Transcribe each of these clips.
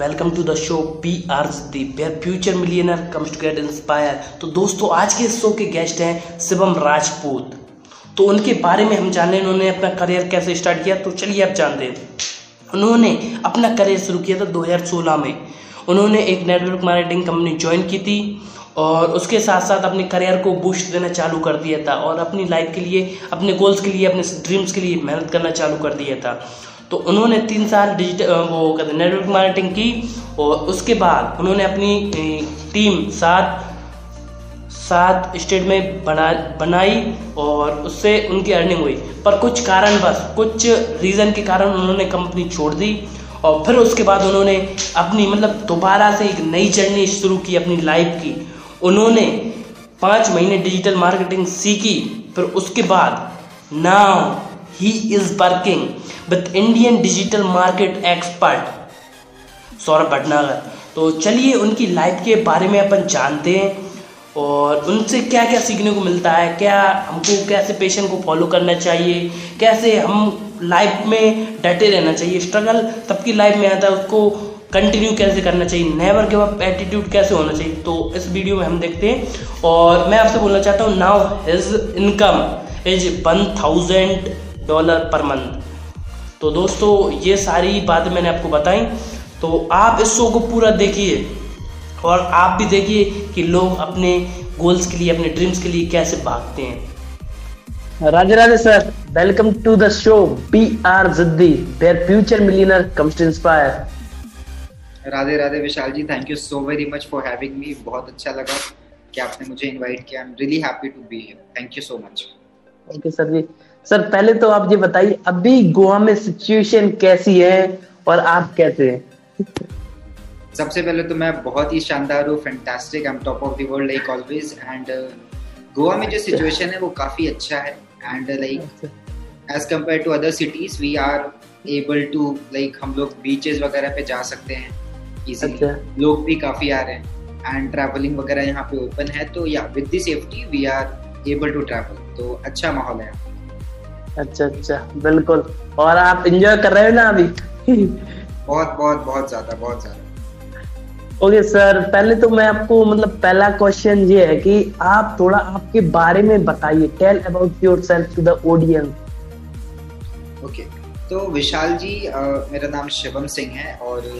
Welcome to the show P R where future millionaire comes to get inspire तो दोस्तों, आज के show के गेस्ट हैं शिवम राजपूत। तो उनके बारे में हम जाने, उन्होंने अपना करियर कैसे स्टार्ट किया तो चलिए आप जानते हैं उन्होंने अपना करियर शुरू किया था 2016 में। उन्होंने एक नेटवर्क मार्केटिंग कंपनी ज्वाइन की थी और उसके साथ साथ अपने करियर को बूस्ट देना चालू कर दिया था और अपनी लाइफ के लिए, अपने गोल्स के लिए, अपने ड्रीम्स के लिए मेहनत करना चालू कर दिया था। तो उन्होंने तीन साल डिजिटल वो कहते हैं नेटवर्क मार्केटिंग की और उसके बाद उन्होंने अपनी टीम सात सात स्टेट में बना, बनाई और उससे उनकी अर्निंग हुई। पर कुछ कारण बस, कुछ रीज़न के कारण उन्होंने कंपनी छोड़ दी और फिर उसके बाद उन्होंने अपनी मतलब दोबारा से एक नई जर्नी शुरू की अपनी लाइफ की। उन्होंने पाँच महीने डिजिटल मार्केटिंग सीखी, फिर उसके बाद now he is working with Indian digital market expert Saurabh Bhatnagar तो चलिए उनकी लाइफ के बारे में अपन जानते हैं और उनसे क्या क्या सीखने को मिलता है, क्या हमको, कैसे पेशेंट को फॉलो करना चाहिए, कैसे हम लाइफ में डटे रहना चाहिए स्ट्रगल सबकी लाइफ में आता है, उसको कंटिन्यू कैसे करना चाहिए नेवर गिव अप एटीट्यूड कैसे होना चाहिए तो इस वीडियो में हम देखते हैं। और मैं आपसे बोलना चाहता हूँ now his income is one thousand dollar per month तो दोस्तों ये सारी बातें मैंने आपको बताई। तो आप इस शो को पूरा देखिए और आप भी देखिए कि लोग अपने गोल्स के लिए अपने ड्रीम्स के लिए कैसे भागते हैं। Radhe Radhe sir welcome to the show P R जिद्दी where future millionaire comes to inspire Radhe Radhe Vishal ji thank you so very much for having me बहुत अच्छा लगा कि आपने मुझे इनवाइट किया। I am really happy to be here thank you so much okay sir ji. Sir पहले तो आप ये बताइए अभी गोवा में सिचुएशन कैसी है और आप कैसे हैं? सबसे पहले तो मैं बहुत ही शानदार हूँ fantastic I am top of the world like always and Goa में जो सिचुएशन है वो काफ़ी अच्छा है and like as compare to other cities we are able to like हम लोग बीचेस वगैरह पे जा सकते हैं इजीली अच्छा। लोग भी काफ़ी आ रहे हैं एंड ट्रैवलिंग वगैरह यहाँ पे ओपन है तो या with the safety we are able to travel तो अच्छा माहौल है। अच्छा अच्छा बिल्कुल। और आप इंजॉय कर रहे हो ना अभी? बहुत बहुत बहुत ज़्यादा बहुत ज़्यादा। ओके okay, सर पहले तो मैं आपको मतलब पहला क्वेश्चन ये है कि आप थोड़ा आपके बारे में बताइए। Tell about yourself to the audience okay तो विशाल जी आ, मेरा नाम शिवम सिंह है और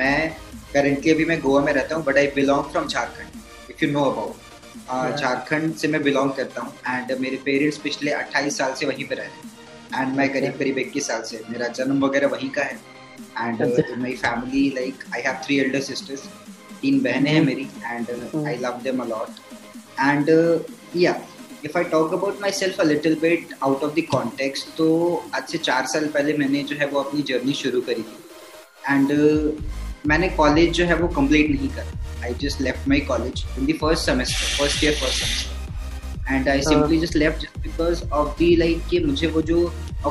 मैं करेंटली अभी मैं गोवा में रहता हूँ but I belong from Jharkhand if you know about Jharkhand से मैं बिलोंग करता हूँ एंड मेरे पेरेंट्स पिछले 28 साल से वहीं पर रह रहे हैं एंड मैं करीब करीब इक्कीस साल से मेरा जन्म वगैरह वहीं का है and my family like I have three elder sisters तीन बहनें हैं मेरी and I love them a lot and या if I talk about myself a little bit out of the context तो आज से चार साल पहले मैंने जो है वो अपनी जर्नी शुरू करी थी एंड uh, मैंने कॉलेज जो है वो कंप्लीट नहीं करा। I just left my college in the first semester, first year, first semester. And I simply just left just because of the like कि मुझे वो जो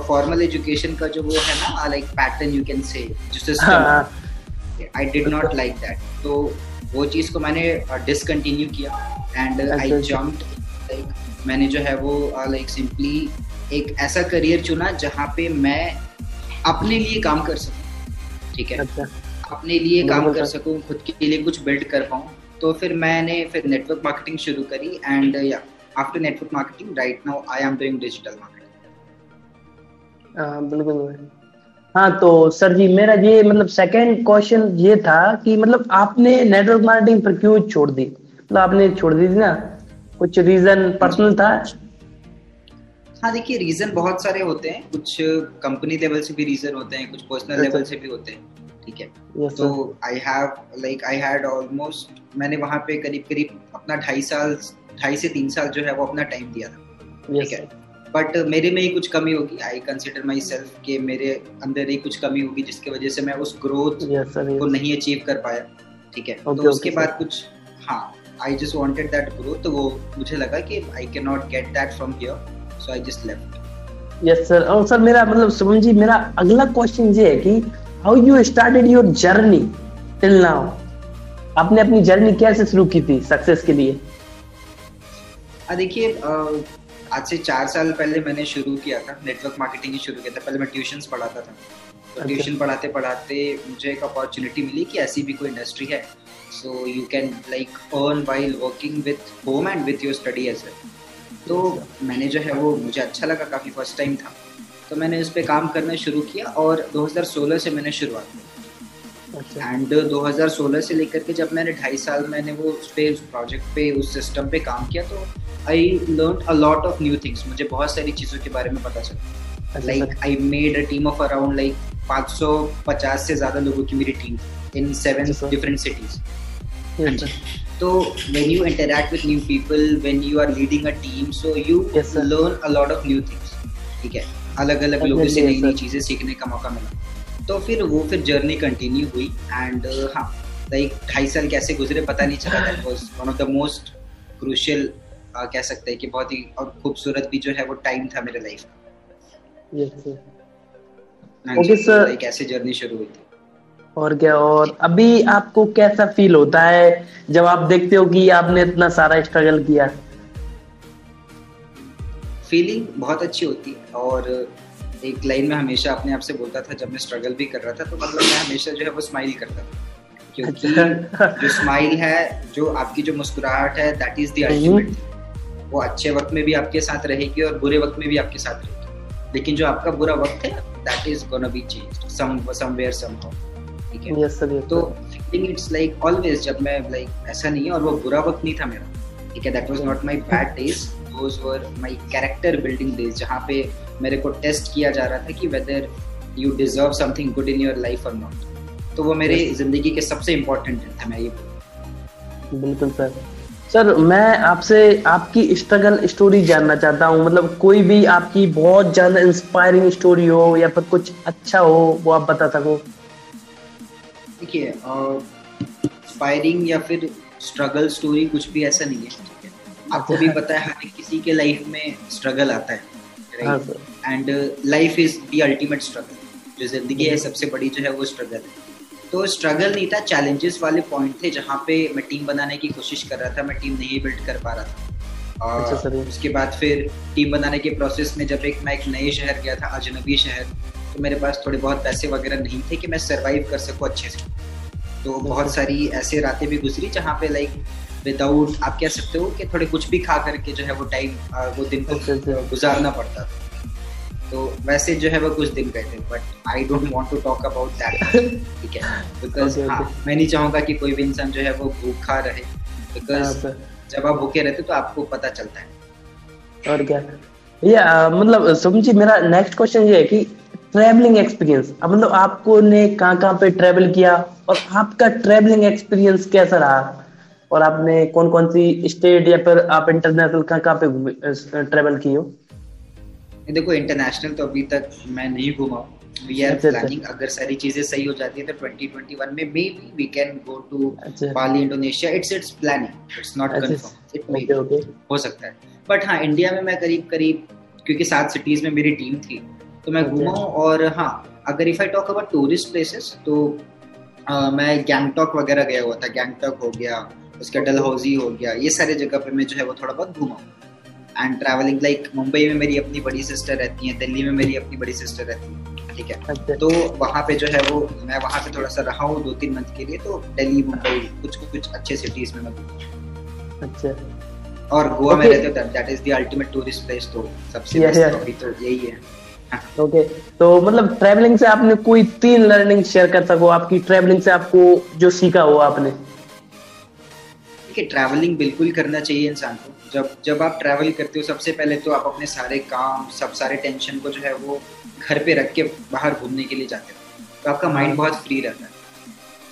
फॉर्मल एजुकेशन का जो वो है ना like pattern you can say जो system I did not like that तो वो चीज़ को मैंने डिसकंटिन्यू uh, किया एंड आई जम्प्ड लाइक मैंने जो है वो लाइक uh, सिंपली एक ऐसा करियर चुना जहाँ पे मैं अपने लिए काम कर सकूँ। ठीक है? अच्छा. अपने लिए काम कर सकूँ खुद के लिए कुछ बिल्ड कर पाऊँ। तो फिर मैंने फिर नेटवर्क मार्केटिंग शुरू करी एंड या after network marketing right now I am doing digital marketing बिल्कुल हाँ तो सर जी मेरा ये मतलब सेकंड क्वेश्चन ये था कि मतलब आपने नेटवर्क मार्केटिंग पर क्यों छोड़ दी? मतलब आपने छोड़ दी थी ना? कुछ रीजन पर्सनल था? हाँ देखिए रीजन बहुत सारे होते हैं। कुछ कंपनी लेवल से भी रीजन होते हैं कुछ पर्सनल लेवल से भी होते हैं। ठीक है? Yes, तो I have like I had almost मैंने वहाँ पे करीब करीब अपना ढाई साल ढाई से तीन साल जो है वो अपना टाइम दिया था। ठीक है? बट मेरे में ही कुछ कमी होगी। आई कंसिडर माई सेल्फ के मेरे अंदर ही कुछ कमी होगी जिसकी वजह से मैं उस ग्रोथ yes, sir, yes. को नहीं अचीव कर पाया। ठीक है? Okay, तो उसके okay, बाद कुछ हाँ I just wanted that growth तो वो मुझे लगा कि I can not get that from here so I just left yes sir और सर मेरा मतलब सुमन जी मेरा अगला क्वेश्चन ये है कि how you started your journey till now आपने अपनी जर्नी कैसे शुरू की थी सक्सेस के लिए? देखिए आज से चार साल पहले मैंने शुरू किया था। नेटवर्क मार्केटिंग ही शुरू किया था। पहले मैं ट्यूशन पढ़ाता था। तो ट्यूशन पढ़ाते पढ़ाते मुझे एक अपॉर्चुनिटी मिली कि ऐसी भी कोई इंडस्ट्री है। So you can like earn while working with home and with your study as तो मैंने जो है वो मुझे अच्छा लगा काफ़ी। फ़र्स्ट टाइम था। तो मैंने इस पर काम करना शुरू किया और 2016 से मैंने शुरुआत की। एंड अच्छा। 2016 से लेकर के जब मैंने ढाई साल मैंने वो उस पे उस प्रोजेक्ट पे उस सिस्टम पे काम किया तो I learn a lot of new things मुझे बहुत सारी चीज़ों के बारे में पता चला। Like I made a team of around like 550 से ज़्यादा लोगों की मेरी team in seven different cities तो when you interact with new people when you are leading a team so you yes, learn a lot of new things ठीक है? अलग अलग लोगों से नई नई चीज़ें सीखने का मौका मिला। तो फिर वो फिर जर्नी कंटिन्यू हुई एंड uh, हाँ लाइक ढाई साल कैसे गुजरे पता नहीं चला। That was one of the most crucial कह सकते हैं कि बहुत ही और खूबसूरत भी जो है वो टाइम था मेरे लाइफ का। ओके सर कैसे जर्नी शुरू हुई थी। और क्या और अभी आपको कैसा फील होता है जब आप देखते हो कि आपने इतना सारा स्ट्रगल किया? फीलिंग बहुत अच्छी होती है। और एक लाइन में हमेशा अपने आप से बोलता था जब मैं स्ट्रगल भी कर रहा था तो मतलब मैं हमेशा जो है वो स्माइल करता था। क्योंकि अच्छा। जो स्माइल है जो आपकी जो मुस्कुराहट है दैट इज़ द अल्टीमेट वो अच्छे वक्त में भी आपके साथ रहेगी और बुरे वक्त में भी आपके साथ रहेगी। लेकिन जो आपका बुरा वक्त है that is gonna be changed some somewhere somehow ठीक है? Yes, sir, yes, तो फीलिंग इट्स लाइक ऑलवेज जब मैं लाइक ऐसा नहीं है और वो बुरा वक्त नहीं था मेरा। ठीक है? That was not my bad days those were my character building days जहाँ पे मेरे को टेस्ट किया जा रहा था कि whether you deserve something good in your life और नॉट तो वो मेरे ज़िंदगी के सबसे इम्पोर्टेंट था मैं ये बिल्कुल सर। सर मैं आपसे आपकी स्ट्रगल स्टोरी जानना चाहता हूँ। मतलब कोई भी आपकी बहुत ज़्यादा इंस्पायरिंग स्टोरी हो या फिर कुछ अच्छा हो वो आप बता सको। देखिए इंस्पायरिंग या फिर स्ट्रगल स्टोरी कुछ भी ऐसा नहीं है। आपको भी पता है हर किसी के लाइफ में स्ट्रगल आता है and life is the ultimate struggle जो ज़िंदगी है सबसे बड़ी जो है वो स्ट्रगल है. तो स्ट्रगल नहीं था चैलेंजेस वाले पॉइंट थे जहाँ पे मैं टीम बनाने की कोशिश कर रहा था मैं टीम नहीं बिल्ड कर पा रहा था. और अच्छा उसके बाद फिर टीम बनाने के प्रोसेस में जब एक मैं एक नए शहर गया था अजनबी शहर तो मेरे पास थोड़े बहुत पैसे वगैरह नहीं थे कि मैं सर्वाइव कर सकूँ अच्छे से. तो बहुत सारी ऐसे रातें भी गुजरी जहाँ पे लाइक विदाउट आप कह सकते हो कि थोड़े कुछ भी खा करके जो है वो टाइम वो दिन को अच्छा, अच्छा। गुजारना पड़ता था। तो वैसे जो है वो कुछ दिन गए थे but I don't want to talk about that ठीक है? बिकॉज़ हाँ मैं नहीं चाहूँगा कि कोई भी इंसान जो है वो भूखा रहे। बिकॉज़ हाँ, जब आप भूखे रहते तो आपको पता चलता है। और क्या? ये मतलब समझिए मेरा नेक्स्ट क्वेश्चन ये है कि ट्रैवलिंग एक्सपीरियंस अब मतलब आपको ने कहाँ कहाँ पे ट्रैवल किया और आपका ट्रैवलिंग एक्सपीरियंस कैसा रहा? और आपने कौन कौन सी स्टेट या फिर आप इंटरनेशनल कहाँ कहाँ पे ट्रेवल किए हो? देखो इंटरनेशनल तो अभी तक मैं नहीं घूमा वी आर प्लानिंग अगर सारी चीज़ें सही हो जाती है तो 2021 में maybe we can go to Bali Indonesia it's it's planning it's not confirm it may हो सकता है। बट हाँ इंडिया में मैं करीब करीब क्योंकि सात सिटीज़ में मेरी टीम थी तो मैं घूमा हूँ। और हाँ अगर if I talk about tourist places तो uh, मैं गैंगटॉक वगैरह गया हुआ था। गैंगटॉक हो गया उसका डलहौजी हो गया। ये सारे जगह पे मैं जो है वो थोड़ा बहुत घूमा एंड ट्रैवलिंग लाइक मुंबई में मेरी अपनी बड़ी सिस्टर रहती है दिल्ली में मेरी अपनी बड़ी सिस्टर रहती है ठीक है? अच्छा। तो वहाँ पे जो है वो मैं वहाँ पे थोड़ा सा रहा हूँ दो तीन मंथ के लिए तो दिल्ली मुंबई कुछ कुछ अच्छे सिटीज़ में मैं अच्छा। और गोवा में रहते हो that is the ultimate tourist place तो सबसे बेस्ट तो यही है। Okay okay. तो मतलब ट्रैवलिंग से आपने कोई तीन लर्निंग शेयर कर सको? आपकी ट्रैवलिंग से आपको जो सीखा हो आपने? देखिए ट्रैवलिंग बिल्कुल करना चाहिए इंसान को। जब जब आप ट्रैवल करते हो सबसे पहले तो आप अपने सारे काम सब सारे टेंशन को जो है वो घर पे रख के बाहर घूमने के लिए जाते हो। तो आपका माइंड। बहुत फ्री रहता है।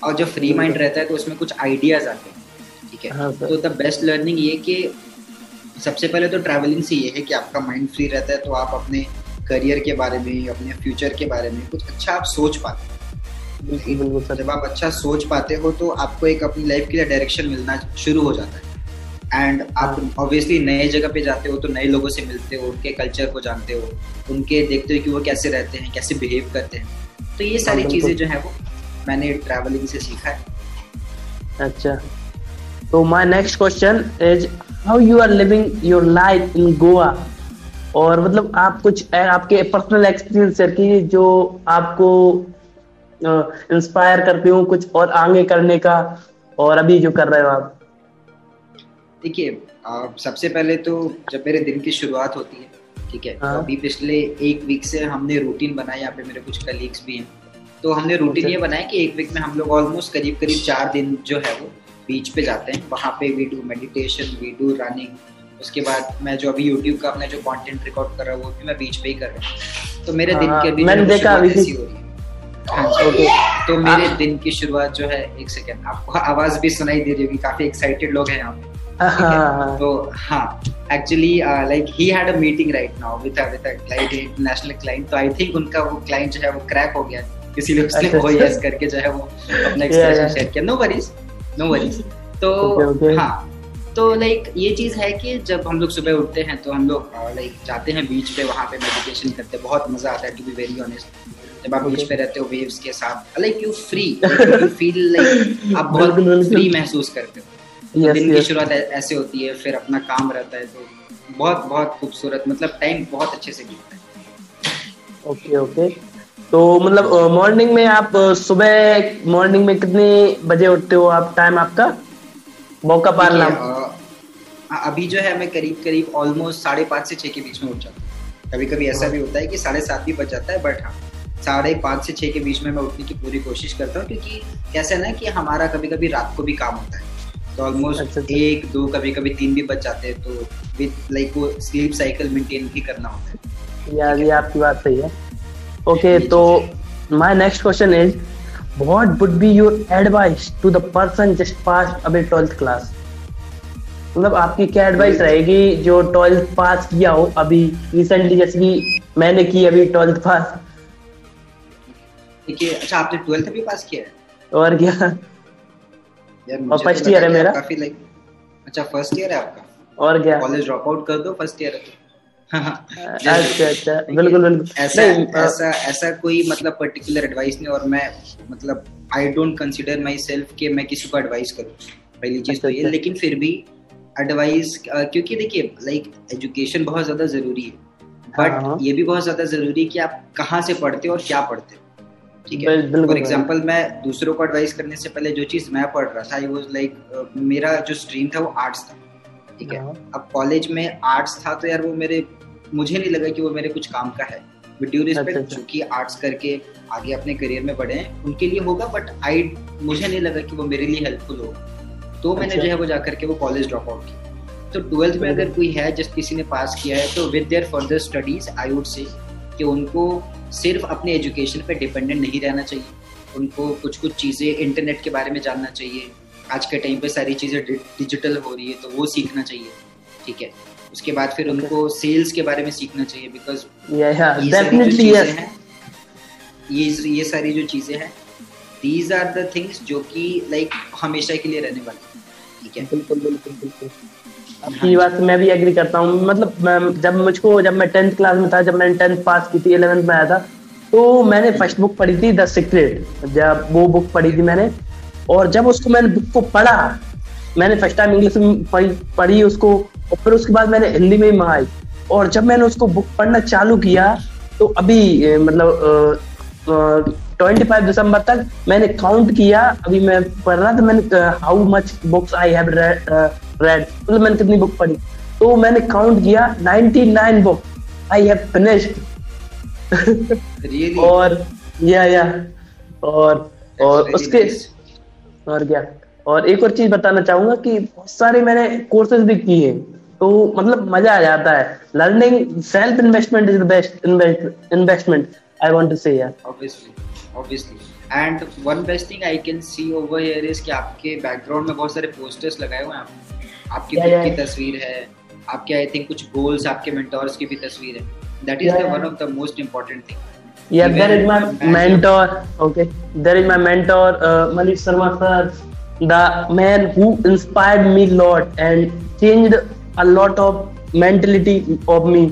और जब फ्री माइंड रहता है तो उसमें कुछ आइडियाज़ आते हैं। ठीक है? हाँ, तो द बेस्ट लर्निंग ये कि सबसे पहले तो ट्रैवलिंग से ये है कि आपका माइंड फ्री रहता है तो आप अपने करियर के बारे में अपने फ्यूचर के बारे में कुछ अच्छा आप सोच पाते हैं। जब आप अच्छा सोच पाते हो तो आपको एक अपनी लाइफ के लिए डायरेक्शन मिलना शुरू हो जाता है। एंड आप ऑब्वियसली हाँ। नए जगह पे जाते हो तो नए लोगों से मिलते हो उनके कल्चर को जानते हो उनके देखते हो कि वो कैसे रहते हैं कैसे बिहेव करते हैं। तो ये सारी हाँ, चीज़ें जो है वो मैंने ट्रैवलिंग से सीखा है। अच्छा। तो my next question is how you are living your life in Goa और मतलब आप कुछ आपके पर्सनल एक्सपीरियंस शेयर कीजिए जो आपको इंस्पायर करती हूँ कुछ और आगे करने का और अभी जो कर रहे हो आप। देखिए सबसे पहले तो जब मेरे दिन की शुरुआत होती है ठीक है हाँ। अभी पिछले एक वीक से हमने रूटीन बनाया यहाँ पे मेरे कुछ कलीग्स भी हैं। तो हमने रूटीन अच्छा। ये बनाया कि एक वीक में हम लोग ऑलमोस्ट करीब करीब चार दिन जो है वो बीच पे जाते हैं। वहाँ पे we do meditation we do running उसके बाद मैं जो अभी यूट्यूब का अपना जो कंटेंट रिकॉर्ड कर रहा हूँ वो भी मैं बीच पे ही कर रहा हूँ। तो मेरे दिन के अभी मैंने है देखा ऐसी हो रही है। हाँ जी तो मेरे दिन की शुरुआत जो है एक सेकेंड आपको आवाज़ भी सुनाई दे रही होगी काफ़ी एक्साइटेड लोग हैं यहाँ पे हाँ? तो हाँ actually like he had a meeting right now with with a client international client तो आई थिंक उनका वो क्लाइंट जो है वो क्रैक हो गया। इसीलिए उसने अच्छा, वो अच्छा। यस करके जो है वो अपना. एक्सप्रेशन शेयर किया। नो वरीज नो वरीज तो. हाँ तो लाइक ये चीज़ है कि जब हम लोग सुबह उठते हैं तो हम लोग लाइक जाते हैं बीच पे वहाँ पे मेडिटेशन करते हैं बहुत मज़ा आता है टू बी वेरी ऑनेस्ट जब आप बीच पे रहते हो वेव्स के साथ like you free you feel like आप बहुत। फ्री महसूस करते हो। तो Yes, दिन की शुरुआत ऐसे होती है फिर अपना काम रहता है तो बहुत बहुत खूबसूरत मतलब टाइम बहुत अच्छे से बीतता है। ओके ओके तो मतलब मॉर्निंग में आप सुबह मॉर्निंग में कितने बजे उठते हो आप? टाइम आपका? मौका पार नाम। अभी जो है मैं करीब करीब ऑलमोस्ट साढ़े पाँच से छः के बीच में उठ जाता हूँ। कभी कभी ऐसा भी होता है कि साढ़े सात भी बज जाता है बट हाँ। साढ़े पाँच से छः के बीच में मैं उठने की पूरी कोशिश करता हूँ क्योंकि कैसे है ना कि हमारा कभी कभी रात को भी काम होता है। तो ऑलमोस्ट अच्छा, अच्छा। एक दो कभी कभी तीन भी बज जाते हैं तो विद लाइक वो स्लीप साइकिल मेंटेन भी करना होता है। यार ये आपकी बात सही है। ओके तो my next question is what would be your advice to the person just pass अबे ट्वेल्थ क्लास मतलब आपकी क्या एडवाइस रहेगी जो ट्वेल्थ पास किया हो अभी रिसेंटली जैसे कि मैंने की अभी ट्वेल्थ पास देखिए अच्छा आपने ट्वेल्थ भी पास किया है? और क्या? यार और मुझे first तो है मेरा। काफ़ी लाइक अच्छा फ़र्स्ट ईयर है आपका? और क्या? कॉलेज ड्रॉप आउट कर दो फ़र्स्ट ईयर है तो। अच्छा अच्छा बिल्कुल बिल्कुल। ऐसा ऐसा ऐसा कोई मतलब पर्टिकुलर एडवाइस नहीं और मैं मतलब I don't consider myself कि मैं किसी को एडवाइस करूँ। पहली चीज़ अच्छा, तो ये अच्छा। लेकिन फिर भी एडवाइस क्योंकि देखिए लाइक एजुकेशन बहुत ज़्यादा ज़रूरी है। हाँ, हाँ। बट ये भी बहुत ज़्यादा ज़रूरी है कि आप कहाँ से पढ़ते हो और क्या पढ़ते हो। ठीक है? फॉर एग्ज़ाम्पल मैं दूसरों को एडवाइस करने से पहले जो चीज़ मैं पढ़ रहा था आई वाज लाइक मेरा जो स्ट्रीम था वो आर्ट्स था। ठीक है? हाँ। अब कॉलेज में आर्ट्स था तो यार वो मेरे मुझे नहीं लगा कि वो मेरे कुछ काम का है। ड्यू अच्छा, रिस्पेक्ट अच्छा। जो कि आर्ट्स करके आगे अपने करियर में बढ़े हैं उनके लिए होगा बट आई मुझे नहीं लगा कि वो मेरे लिए हेल्पफुल होगा। तो मैंने अच्छा। जो है वो जाकर वो कॉलेज ड्रॉप आउट किया। तो ट्वेल्थ में अगर कोई है जिस किसी ने पास किया है तो with their further studies I would say कि उनको सिर्फ़ अपने एजुकेशन पे डिपेंडेंट नहीं रहना चाहिए। उनको कुछ कुछ चीज़ें इंटरनेट के बारे में जानना चाहिए। आज के टाइम पे सारी चीज़ें डिजिटल हो रही है तो वो सीखना चाहिए। ठीक है? उसके बाद फिर उनको सेल्स के बारे में सीखना चाहिए बिकॉज़ या या हैं सारी जो चीज़ें हैं दीज आर द थिंग्स जो कि लाइक हमेशा के लिए रहने वाली ठीक है? बिल्कुल बिल्कुल बिल्कुल। आपकी बात मैं भी एग्री करता हूँ। मतलब मैं- जब मुझको जब मैं टेंथ क्लास में था जब मैंने टेंथ पास की थी इलेवेंथ में आया था तो मैंने फ़र्स्ट बुक पढ़ी थी द सीक्रेट जब वो बुक पढ़ी थी मैंने और जब उसको मैंने बुक को पढ़ा मैंने फ़र्स्ट टाइम इंग्लिश में पढ़ी, पढ़ी उसको और फिर उसके बाद मैंने हिंदी में मंगाई। और जब मैंने उसको बुक पढ़ना चालू किया तो अभी मतलब ट्वेंटी फाइव दिसंबर तक मैंने काउंट किया। अभी मैं पढ़ रहा था मैंने how much books I have read मतलब मैंने कितनी बुक पढ़ी? तो मैंने काउंट किया 99 बुक आई हैव फिनिश्ड और या या और और उसके और क्या? और एक और चीज़ बताना चाहूँगा कि बहुत सारे मैंने कोर्सेज भी किए तो मतलब मज़ा आ जाता है। Learning self investment is the best investment I want to say यार obviously obviously. And one best thing i can see over here is कि आपके बैकग्राउंड में बहुत सारे पोस्टर्स लगाए हुए हैं आपकी खुद की तस्वीर है आपके आई थिंक कुछ गोल्स आपके मेंटर्स की भी तस्वीर है। That is the one of the most important thing या there is my mentor okay there is my mentor Malik Sharma sir the man who inspired me lot and changed a lot of mentality of me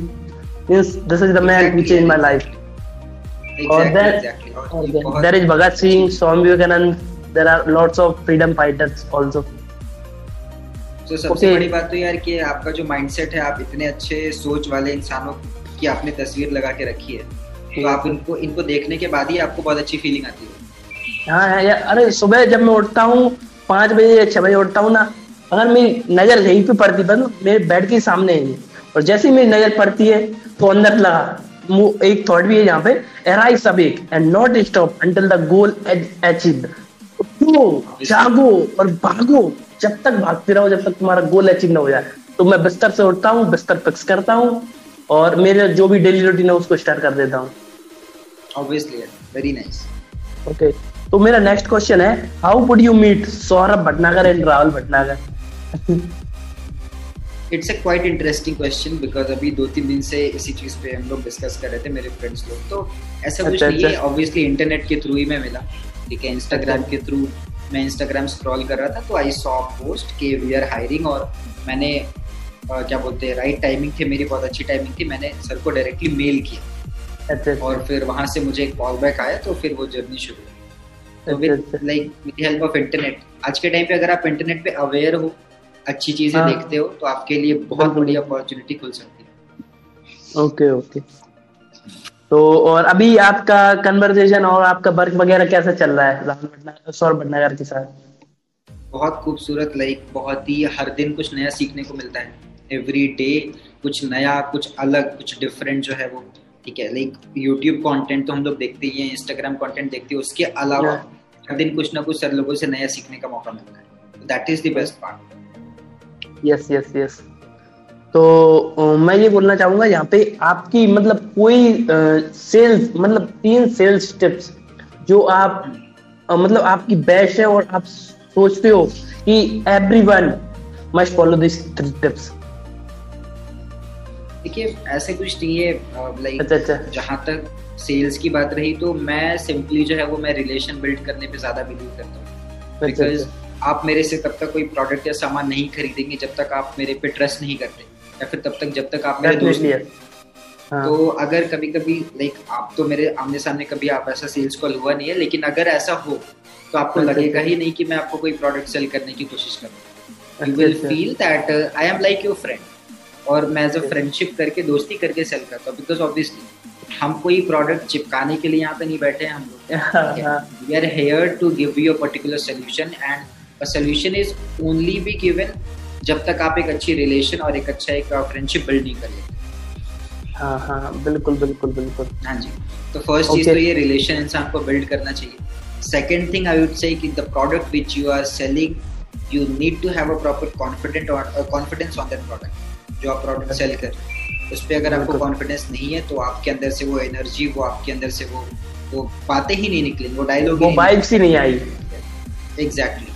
means this is the man who changed my life there is Bhagat Singh Swami Vivekananda there are lots of freedom fighters also तो सबसे बड़ी बात तो यार कि आपका जो mindset है आप इतने अच्छे सोच वाले इंसानों की आपने तस्वीर लगा के रखी है तो आप इनको इनको देखने के बाद ही आपको बहुत अच्छी फीलिंग आती है। हाँ हाँ यार अरे सुबह जब मैं उठता हूँ पाँच बजे या छह बजे उठता हूँ ना अगर मेरी नज़र यहीं पे पड़ती बस मेरे बेड के सामने है। और जैसे ही मेरी नज़र पड़ती है तो अंदर लगा। एक थॉट भी है यहाँ पे arise awake and not stop until the goal achieved उठो जागो और भागो। जब तक भागते रहो जब तक तुम्हारा गोल अचीव ना हो जाए। तो मैं बिस्तर से उठता हूँ बिस्तर फिक्स करता हूँ और मेरे जो भी डेली रूटीन है उसको स्टार्ट कर देता हूँ। ऑब्वियसली वेरी नाइस ओके तो मेरा नेक्स्ट क्वेश्चन है how would you meet Saurabh Bhatnagar and Rahul Bhatnagar it's a quite interesting question because अभी दो तीन दिन से इसी चीज़ पे हम लोग डिस्कस कर रहे थे मेरे फ्रेंड्स लोग। तो ऐसा कुछ अच्छा, नहीं है अच्छा। ऑब्वियसली इंटरनेट के थ्रू ही मैं मिला। ठीक है इंस्टाग्राम के थ्रू मैं इंस्टाग्राम स्क्रॉल कर रहा था तो आई सॉ पोस्ट के वी आर हायरिंग और मैंने अ, क्या बोलते हैं राइट टाइमिंग थी मेरी बहुत अच्छी टाइमिंग थी मैंने सर को डायरेक्टली मेल किया अच्छा और फिर वहाँ से मुझे एक कॉल बैक आया तो फिर वो जर्नी शुरू हुई तो अच्छा, विद अच्छा। Like with help of internet आज के टाइम पे अगर आप इंटरनेट पे अवेयर हो अच्छी चीज़ें हाँ। देखते हो तो आपके लिए बहुत बिल्कुल। बड़ी अपॉर्चुनिटी खुल सकती है ओके ओके तो और अभी आपका कन्वर्सेशन और आपका वर्क वगैरह कैसा चल रहा है? सौरभ भटनागर के साथ। बहुत खूबसूरत लाइक बहुत ही हर दिन कुछ नया सीखने को मिलता है। एवरी डे कुछ नया कुछ अलग कुछ डिफरेंट जो है वो। ठीक है लाइक यूट्यूब कंटेंट तो हम लोग देखते ही हैं इंस्टाग्राम कंटेंट देखते हैं उसके अलावा हर दिन कुछ ना कुछ सर लोगों से नया सीखने का मौका मिलता है। That is the best part yes yes yes तो मैं ये बोलना चाहूँगा यहाँ पे आपकी मतलब कोई सेल्स मतलब तीन सेल्स टिप्स जो आप मतलब आपकी बेस्ट है और आप सोचते हो कि everyone must follow this three tips देखिए ऐसे कुछ नहीं है लाइक अच्छा अच्छा। जहाँ तक सेल्स की बात रही तो मैं सिंपली जो है वो मैं रिलेशन बिल्ड करने पे ज़्यादा बिलीव करता हूँ। अच्छा बिकॉज़ अच्छा। आप मेरे से तब तक कोई प्रोडक्ट या सामान नहीं खरीदेंगे जब तक आप मेरे पे ट्रस्ट नहीं करते। या फिर तब तक जब तक आप मेरे दोस्त। हाँ। तो अगर कभी कभी लाइक आप तो मेरे आमने सामने कभी आप ऐसा सेल्स कॉल हुआ नहीं है लेकिन अगर ऐसा हो तो आपको लगेगा। ही नहीं कि मैं आपको कोई प्रोडक्ट सेल करने की कोशिश कर you will. Feel that I am like your friend और मैं एज अ फ्रेंडशिप करके दोस्ती करके सेल करता हूँ बिकॉज़ ऑब्वियसली हम कोई प्रोडक्ट चिपकाने के लिए यहाँ पे नहीं बैठे हैं हम लोग। हाँ, हाँ, we are here to give you a particular solution and a solution is only be given जब तक आप एक अच्छी रिलेशन और एक अच्छा एक फ्रेंडशिप बिल्ड नहीं कर लेते। हाँ हाँ बिल्कुल बिल्कुल बिल्कुल। हाँ जी। तो फ़र्स्ट चीज़ तो ये रिलेशन इंसान को बिल्ड करना चाहिए। Second thing I would say कि the product which you are selling you need to have a proper confident confidence on that product जो आप प्रोडक्ट सेल कर रहे हैं। उस पर अगर आपको कॉन्फिडेंस नहीं है तो आपके अंदर से वो एनर्जी वो आपके अंदर से वो वो बातें ही नहीं निकलेंगी वो डायलॉग वो वाइब्स ही नहीं आई। एग्जैक्टली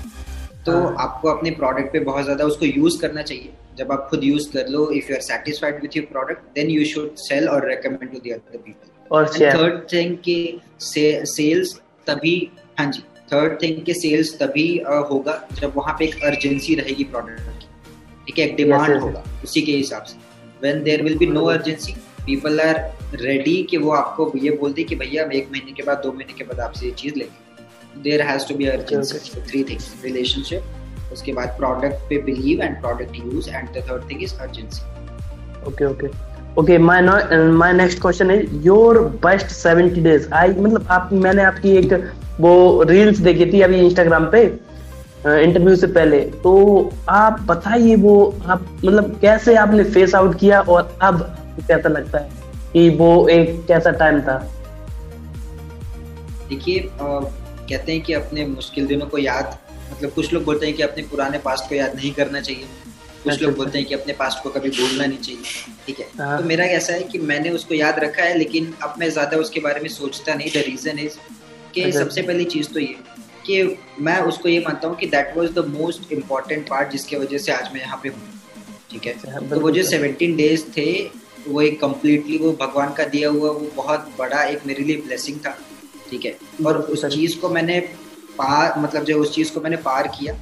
तो हाँ। आपको अपने प्रोडक्ट पे बहुत ज़्यादा उसको यूज़ करना चाहिए। जब आप खुद यूज़ कर लो if you are satisfied with your product then you should sell और recommend to the other people और थर्ड थिंग के सेल्स तभी हाँ जी थर्ड थिंग के सेल्स तभी uh, होगा जब वहाँ पे एक अर्जेंसी रहेगी प्रोडक्ट की। ठीक है? एक डिमांड yes. होगा उसी के हिसाब से। When there will be no urgency people are ready कि वो आपको ये बोलते कि भैया हम एक महीने के बाद दो महीने के बाद आपसे ये चीज़ लेंगे। There has to be urgency three things relationship उसके बाद प्रोडक्ट पे believe and product use and the third thing is urgency okay okay okay my my next question is your best 70 days I मतलब आप मैंने आपकी एक वो reels देखी थी अभी इंस्टाग्राम पे इंटरव्यू से पहले तो आप बताइए वो आप मतलब कैसे आपने फेस आउट किया और अब कैसा लगता है कि वो एक कैसा टाइम था? देखिए अ, कहते हैं कि अपने मुश्किल दिनों को याद मतलब कुछ लोग बोलते हैं कि अपने पुराने पास्ट को याद नहीं करना चाहिए। कुछ लोग अच्छा। बोलते हैं कि अपने पास्ट को कभी भूलना नहीं चाहिए। ठीक है? हाँ। तो मेरा कैसा है कि मैंने उसको याद रखा है लेकिन अब मैं ज़्यादा उसके बारे में सोचता नहीं द रीजन इज़ कि अच्छा। सबसे पहली चीज़ तो ये कि मैं उसको ये मानता हूँ कि that was the most important part जिसके वजह से आज मैं यहाँ पे हूँ। ठीक है? अच्छा, तो वो जो सेवनटीन डेज़ थे वो एक कम्प्लीटली वो भगवान का दिया हुआ वो बहुत बड़ा एक मेरे लिए ब्लेसिंग था। ठीक है और उस चीज़ को मैंने पार मतलब जो उस चीज़ को मैंने पार किया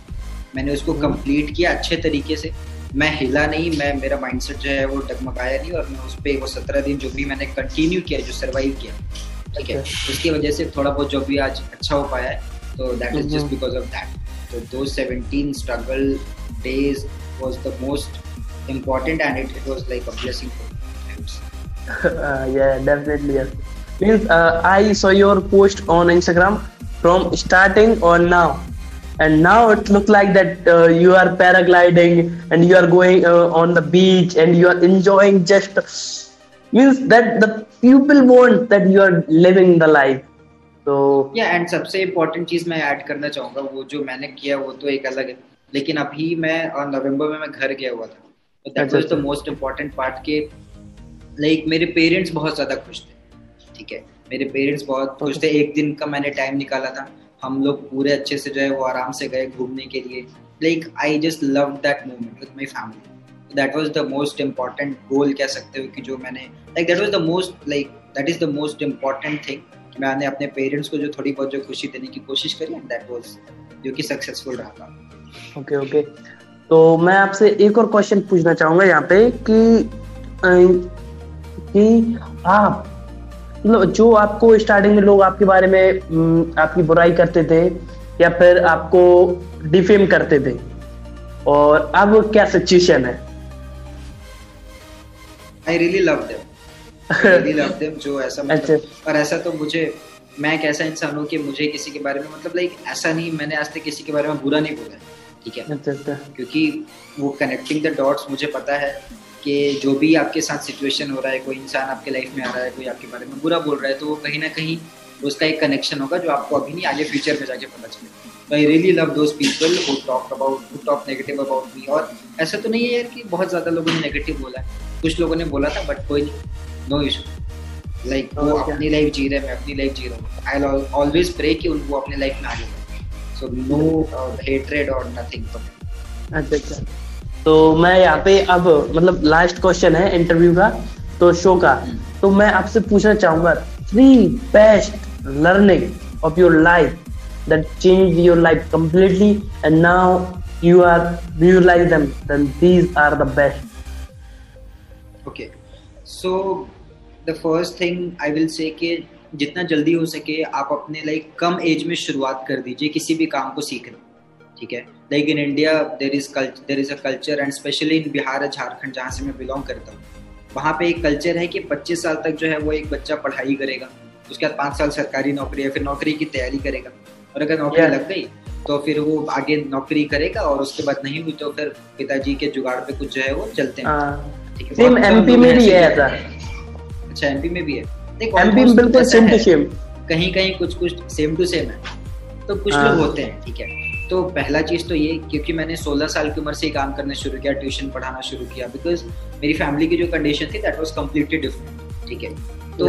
मैंने उसको हम्म। कंप्लीट किया अच्छे तरीके से मैं हिला नहीं मैं मेरा माइंडसेट जो है वो डगमगाया नहीं और मैं उस पे वो सत्रह दिन जो भी मैंने कंटिन्यू किया जो सर्वाइव किया ठीक है अच्छा। उसकी वजह से थोड़ा बहुत जो भी आज अच्छा हो पाया है तो that is just hmm. Because of that तो दो seventeen struggle days was the most a blessing for me. I would say. uh, yeah, definitely yes. Means uh, I saw your post on Instagram from starting or now? And now it looks like that uh, you are paragliding and you are going uh, on the beach and you are enjoying just means that the people want that you are living the life. तो या and सबसे important चीज़ मैं add करना चाहूँगा वो जो मैंने किया वो तो एक अलग है लेकिन अभी मैं और नवंबर में मैं घर गया हुआ था that was the most important part के लाइक मेरे पेरेंट्स बहुत ज़्यादा खुश थे ठीक है? मेरे पेरेंट्स बहुत खुश थे। एक दिन का मैंने टाइम निकाला था। हम लोग पूरे अच्छे से जो है वो आराम से गए घूमने के लिए। Like I just love that moment with my family that was the most important goal कह सकते हो कि जो मैंने like that was the most like that is the most important thing मैंने अपने पेरेंट्स को जो थोड़ी बहुत जो खुशी देने की कोशिश करी एंड दैट वाज जो कि सक्सेसफुल रहा था। Okay okay, okay okay. तो मैं आपसे एक और क्वेश्चन पूछना चाहूँगा यहाँ पे कि कि आप जो आपको स्टार्टिंग में लोग आपके बारे में आपकी बुराई करते थे या फिर आपको डिफेम करते थे और अब क्या सिचुएशन है I really love them really love them जो ऐसा मतलब अच्छा। और ऐसा तो मुझे मैं एक ऐसा इंसान हूँ कि मुझे किसी के बारे में मतलब लाइक ऐसा नहीं मैंने आज तक किसी के बारे में बुरा नहीं बोला ठीक है अच्छा, अच्छा। क्योंकि वो कनेक्टिंग द डॉट्स मुझे पता है कि जो भी आपके साथ सिचुएशन हो रहा है कोई इंसान आपके लाइफ में आ रहा है कोई आपके बारे में बुरा बोल रहा है तो वो कहीं ना कहीं उसका एक कनेक्शन होगा जो आपको अभी नहीं आगे फ्यूचर में जाके पता चले तो I really love those people who talk about who talk negative about me और ऐसा तो नहीं है यार कि बहुत ज़्यादा लोगों ने नेगेटिव बोला है। कुछ लोगों ने बोला था बट कोई नहीं। नो इशू लाइक वो अपनी लाइफ जी रहे मैं अपनी लाइफ जी रहा हूँ। आई ऑलवेज प्रे कि उनको अपनी लाइफ में आगे सो नो हेट्रेड और नथिंग अच्छा अच्छा। तो मैं यहाँ पे अब मतलब लास्ट क्वेश्चन है इंटरव्यू का तो शो का। तो मैं आपसे पूछना चाहूँगा three best learning of your life that change your life completely and now you are realize them then these are the best okay so the first thing I will say कि जितना जल्दी हो सके आप अपने लाइक कम as में शुरुआत कर दीजिए किसी भी काम को सीखना, ठीक है? Like in India there is there is a culture and especially in Bihar Jharkhand जहाँ से मैं बिलोंग करता हूँ। वहाँ पे एक कल्चर है कि 25 साल तक जो है वो एक बच्चा पढ़ाई करेगा उसके बाद पाँच साल सरकारी नौकरी या फिर नौकरी की तैयारी करेगा। और अगर नौकरी लग गई तो फिर वो आगे नौकरी करेगा और उसके बाद नहीं हुई तो फिर पिताजी के जुगाड़ पे कुछ जो है वो चलते हैं। हाँ। है एमपी में भी है ऐसा। अच्छा एमपी में भी है। एमपी में बिल्कुल सेम टू सेम कहीं कहीं कुछ कुछ सेम टू सेम है। तो कुछ लोग हाँ। होते हैं ठीक है। तो पहला चीज़ तो ये क्योंकि मैंने 16 साल की उम्र से ही काम करना शुरू किया ट्यूशन पढ़ाना शुरू किया बिकॉज़ मेरी फैमिली की जो कंडीशन थी दैट वाज कम्प्लीटली डिफरेंट ठीक है? तो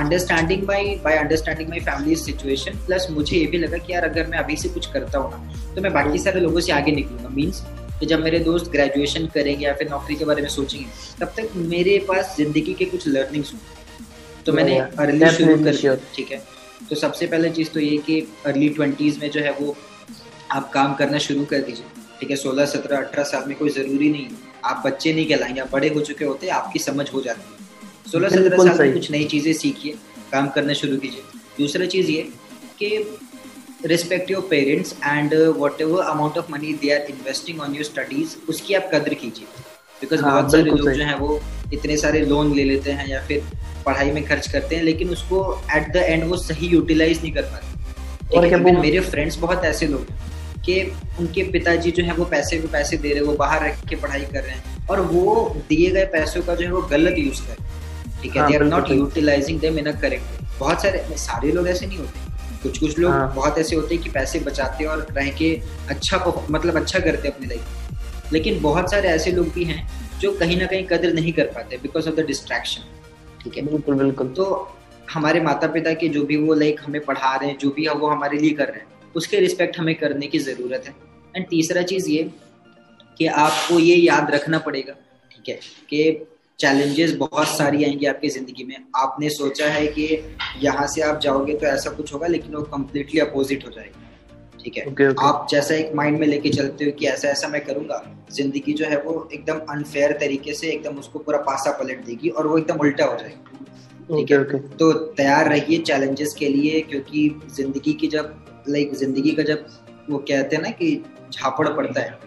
understanding by by understanding my family situation plus मुझे ये भी लगा कि यार अगर मैं अभी से कुछ करता हूँ ना तो मैं बाकी सारे लोगों से आगे निकलूँगा। मीन्स कि जब मेरे दोस्त ग्रेजुएशन करेंगे या फिर नौकरी के बारे में सोचेंगे तब तक मेरे पास ज़िंदगी के कुछ लर्निंग्स हों तो मैंने अर्ली शुरू कर ठीक है? तो सबसे पहले चीज़ तो ये कि अर्ली ट्वेंटीज़ में जो है वो आप काम करना शुरू कर दीजिए। ठीक है सोलह सत्रह अठारह साल में कोई ज़रूरी नहीं आप बच्चे नहीं कहलाएँगे आप बड़े हो चुके होते हैं आपकी समझ हो जाती है। सोलह सत्रह साल में कुछ नई चीज़ें सीखिए काम करना शुरू कीजिए। दूसरा चीज़ ये कि respect your parents and whatever amount of money they are investing on your studies उसकी आप कदर कीजिए। बिकॉज़ हाँ, बहुत सारे लोग जो हैं वो इतने सारे लोन ले लेते हैं या फिर पढ़ाई में खर्च करते हैं लेकिन उसको एट द एंड वो सही यूटिलाइज नहीं कर पाते। मेरे फ्रेंड्स बहुत ऐसे लोग हैं। कि उनके पिताजी जो है वो पैसे को पैसे दे रहे हैं वो बाहर रख के पढ़ाई कर रहे हैं और वो दिए गए पैसों का जो है वो गलत यूज़ कर ठीक है they are not utilizing them in a correct बहुत सारे सारे लोग ऐसे नहीं होते। कुछ कुछ लोग हाँ. बहुत ऐसे होते हैं कि पैसे बचाते हैं और रह के अच्छा मतलब अच्छा करते हैं अपनी लाइफ लेकिन बहुत सारे ऐसे लोग भी हैं जो कहीं ना कहीं कदर नहीं कर पाते बिकॉज़ ऑफ़ द डिस्ट्रैक्शन ठीक है? बिल्कुल बिल्कुल। तो हमारे माता पिता के जो भी वो लाइक हमें पढ़ा रहे हैं जो भी है वो हमारे लिए कर रहे हैं उसके रिस्पेक्ट हमें करने की ज़रूरत है। एंड तीसरा चीज़ ये कि आपको ये याद रखना पड़ेगा ठीक है कि चैलेंजेस बहुत सारी आएँगी आपकी ज़िंदगी में। आपने सोचा है कि यहाँ से आप जाओगे तो ऐसा कुछ होगा लेकिन वो कम्प्लीटली अपोजिट हो जाएगा ठीक है? Okay, okay. आप जैसा एक माइंड में लेके चलते हो कि ऐसा ऐसा मैं करूँगा ज़िंदगी जो है वो एकदम अनफेयर तरीके से एकदम उसको पूरा पासा पलट देगी और वो एकदम उल्टा हो जाएगा ठीक है? तो तैयार रहिए चैलेंजेस के लिए क्योंकि ज़िंदगी की जब लाइक ज़िंदगी का जब वो कहते हैं ना कि झापड़ पड़ता है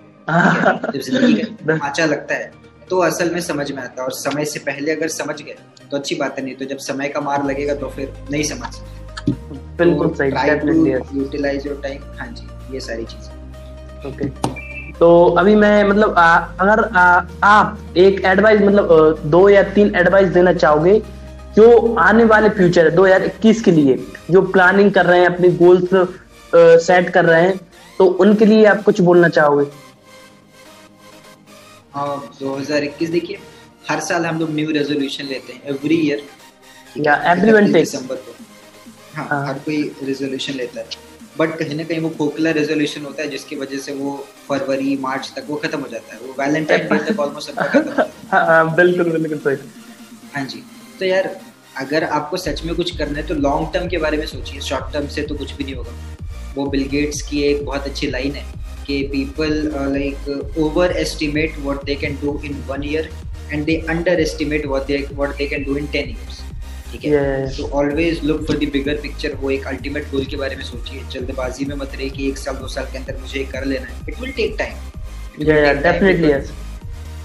जब ज़िंदगी का ढांचा लगता है तो असल में समझ में आता है। और समय से पहले अगर समझ गए तो अच्छी बात है नहीं तो जब समय का मार लगेगा तो फिर नहीं समझ बिल्कुल सही यूटिलाइज योर टाइम हाँ जी ये सारी चीज़ें। ओके तो अभी मैं मतलब आ, अगर आ, आप एक एडवाइस मतलब दो या तीन एडवाइस देना चाहोगे जो आने वाले फ्यूचर है दो हज़ार इक्कीस के लिए जो प्लानिंग कर रहे हैं अपने गोल्स सेट कर रहे हैं तो उनके लिए आप कुछ बोलना चाहोगे? हाँ दो हज़ार इक्कीस देखिए हर साल हम लोग न्यू रेजोल्यूशन लेते हैं एवरी ईयर या एवरीवन टेक्स दिसंबर को। हाँ, हाँ। हर कोई रेजोल्यूशन लेता है। बट कहीं ना कहीं वो खोखला रेजोल्यूशन होता है जिसकी वजह से वो फरवरी मार्च तक वो खत्म हो जाता है। वो वैलेंटाइन डे तक ऑलमोस्ट सबका खत्म हाँ, बिल्कुल बिल्कुल सही। हाँ जी। तो यार अगर आपको सच में कुछ करना है तो लॉन्ग टर्म के बारे में सोचिए। शॉर्ट टर्म से तो कुछ भी नहीं होगा। वो बिल गेट्स की एक बहुत अच्छी लाइन है कि people like overestimate what they can do in one year and they underestimate what they what they can do in ten years ठीक है? तो always look for the bigger picture वो एक अल्टीमेट गोल के बारे में सोचिए। जल्दबाजी में मत रहिए कि एक साल दो साल के अंदर मुझे कर लेना है। It will take time definitely yes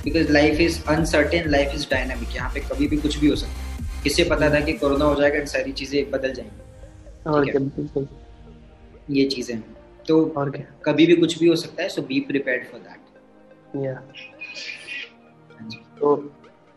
because life is uncertain life is dynamic यहाँ पे कभी भी कुछ भी हो सकता है। किसे पता था कि कोरोना हो जाएगा एंड सारी चीज़ें बदल जाएँगी। ये चीज़ें तो और क्या? कभी भी कुछ भी हो सकता है so be prepared for that या तो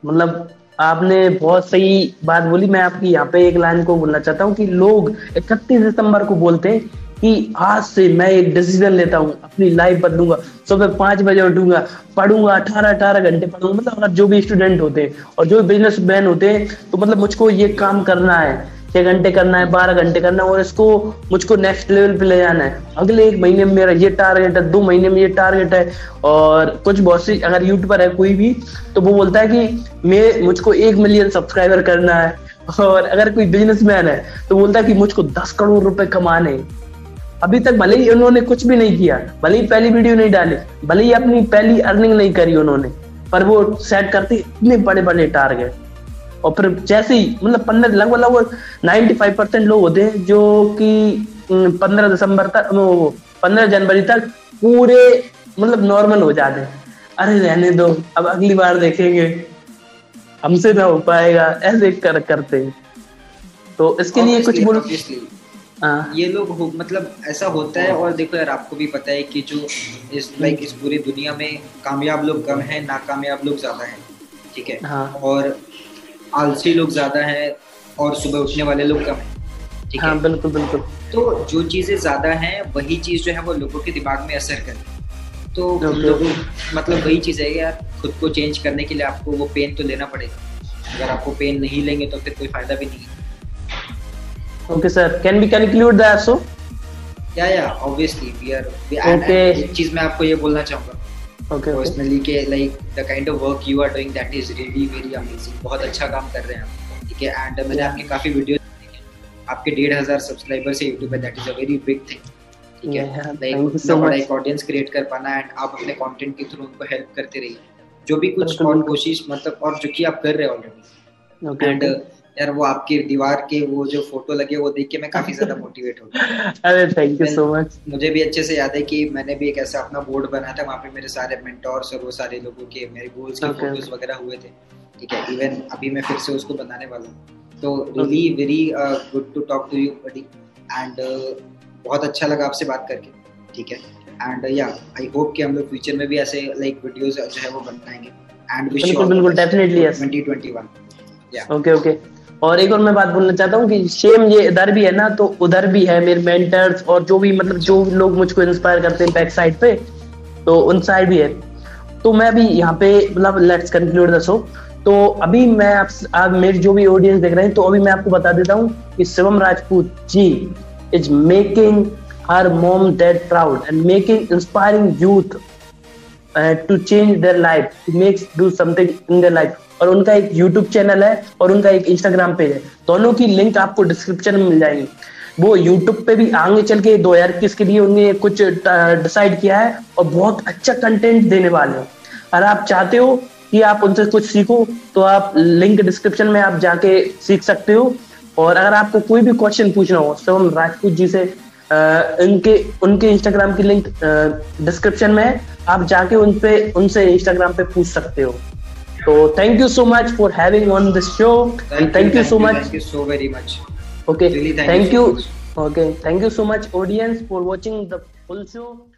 मतलब आपने बहुत सही बात बोली। मैं आपकी यहाँ पे एक लाइन को बोलना चाहता हूँ कि लोग इकतीस दिसंबर को बोलते हैं कि आज से मैं एक डिसीज़न लेता हूँ अपनी लाइफ बदलूँगा सुबह पाँच बजे उठूँगा पढ़ूँगा अठारह अठारह घंटे पढ़ूँगा। मतलब अगर जो भी स्टूडेंट होते हैं और जो भी बिज़नेस मैन होते हैं तो मतलब मुझको ये काम करना है। छह घंटे करना है, बारह घंटे करना है और इसको मुझको नेक्स्ट लेवल पे ले जाना है। अगले एक महीने में मेरा ये टारगेट है, दो महीने में ये टारगेट है और कुछ बहुत सी अगर यूट्यूबर है कोई भी तो वो बोलता है कि मैं, मुझको एक मिलियन सब्सक्राइबर करना है और अगर कोई बिजनेसमैन है तो बोलता है कि मुझको दस करोड़ रुपए कमाने अभी तक भले ही उन्होंने कुछ भी नहीं किया, भले ही पहली वीडियो नहीं डाली, भले ही अपनी पहली अर्निंग नहीं करी उन्होंने, पर वो सेट करते इतने बड़े बड़े टारगेट और फिर जैसे ही मतलब पंद्रह लगभग लगभग नाइन्टी फाइव परसेंट लोग होते हैं जो कि पंद्रह दिसंबर तक पंद्रह जनवरी तक पूरे मतलब नॉर्मल हो जाते हैं। अरे रहने दो अब अगली बार देखेंगे। हमसे ना हो पाएगा ऐसे कर करते तो इसके लिए कुछ बोलो हाँ। ये लोग हो मतलब ऐसा होता है और देखो यार आपको भी पता है कि जो इस लाइक इस पूरी दुनिया में कामयाब लोग कम है नाकामयाब लोग ज़्यादा हैं ठीक है? हाँ. और आलसी लोग ज़्यादा हैं और सुबह उठने वाले लोग कम हैं। ठीक हाँ, है बिल्कुल बिल्कुल। तो जो चीज़ें ज़्यादा हैं वही चीज़ जो है वो लोगों के दिमाग में असर करे तो लोगों मतलब वही चीज़ है यार खुद को चेंज करने के लिए आपको वो पेन तो लेना पड़ेगा। अगर आपको पेन नहीं लेंगे तो फिर कोई फ़ायदा भी नहीं है। Okay sir. Can be conclude that so yeah yeah obviously we are okay एक चीज़ मैं आपको ये बोलना चाहूँगा। Okay, पर्सनली के like the kind of work you are doing that is really very amazing बहुत अच्छा काम कर रहे हैं आप। ठीक है? एंड मैंने आपके काफ़ी वीडियो आपके डेढ़ हज़ार सब्सक्राइबर से यूट्यूब पे that is a very big thing ठीक है? लाइक सो बड़ा एक ऑडियंस क्रिएट कर पाना एंड आप अपने कंटेंट के थ्रू उनको हेल्प करते रहिए। जो भी कुछ और कोशिश मतलब और जो कि आप कर रहे हैं ऑलरेडी एंड यार वो आपके दीवार के वो जो फ़ोटो लगे वो देख के मैं काफ़ी ज़्यादा मोटिवेट हो गया। अरे थैंक यू सो मच मुझे भी अच्छे से याद है कि मैंने भी एक ऐसा अपना बोर्ड बनाया था वहाँ पे मेरे सारे मेंटोर्स और वो सारे लोगों के मेरे गोल्स के फ़ोटोज़ वगैरह हुए थे। ठीक है इवन अभी मैं फिर से उसको बनाने वाला हूँ। तो really very good to talk to you buddy and बहुत अच्छा लगा आपसे बात करके। ठीक है? एंड या आई होप कि हम लोग फ्यूचर में भी ऐसे लाइक वीडियोस जो है वो बनाएँगे एंड विश यू बिल्कुल डेफिनेटली यस 2021 या ओके ओके और एक और मैं बात बोलना चाहता हूँ कि सेम ये इधर भी है ना तो उधर भी है मेरे मेंटर्स और जो भी मतलब जो भी लोग मुझको इंस्पायर करते हैं बैक साइड पे तो उन साइड भी है। तो मैं अभी यहाँ पे मतलब लेट्स कंक्लूड दसो तो अभी मैं आप, आप मेरी जो भी ऑडियंस देख रहे हैं तो अभी मैं आपको बता देता हूँ कि Shivam Rajput ji is making her mom dad proud and making inspiring youth to change their life to make do something in their life और उनका एक यूट्यूब चैनल है और उनका एक इंस्टाग्राम पेज है। दोनों की लिंक आपको डिस्क्रिप्शन में मिल जाएगी। वो यूट्यूब पे भी आगे चल के दो हज़ार इक्कीस के लिए उन्होंने कुछ डिसाइड किया है और बहुत अच्छा कंटेंट देने वाले हैं। अगर आप चाहते हो कि आप उनसे कुछ सीखो तो आप लिंक डिस्क्रिप्शन में आप जाके सीख सकते हो। और अगर आपको कोई भी क्वेश्चन पूछना हो तो हम राजपूत जी से इनके, उनके इंस्टाग्राम की लिंक डिस्क्रिप्शन में है आप जाके उन उनसे इंस्टाग्राम पे पूछ सकते हो। So thank you so much for having on the show, thank and thank you, you so you, much. Thank you so very much. Okay, really, thank, thank you. So Okay, thank you so much, audience, for watching the full show.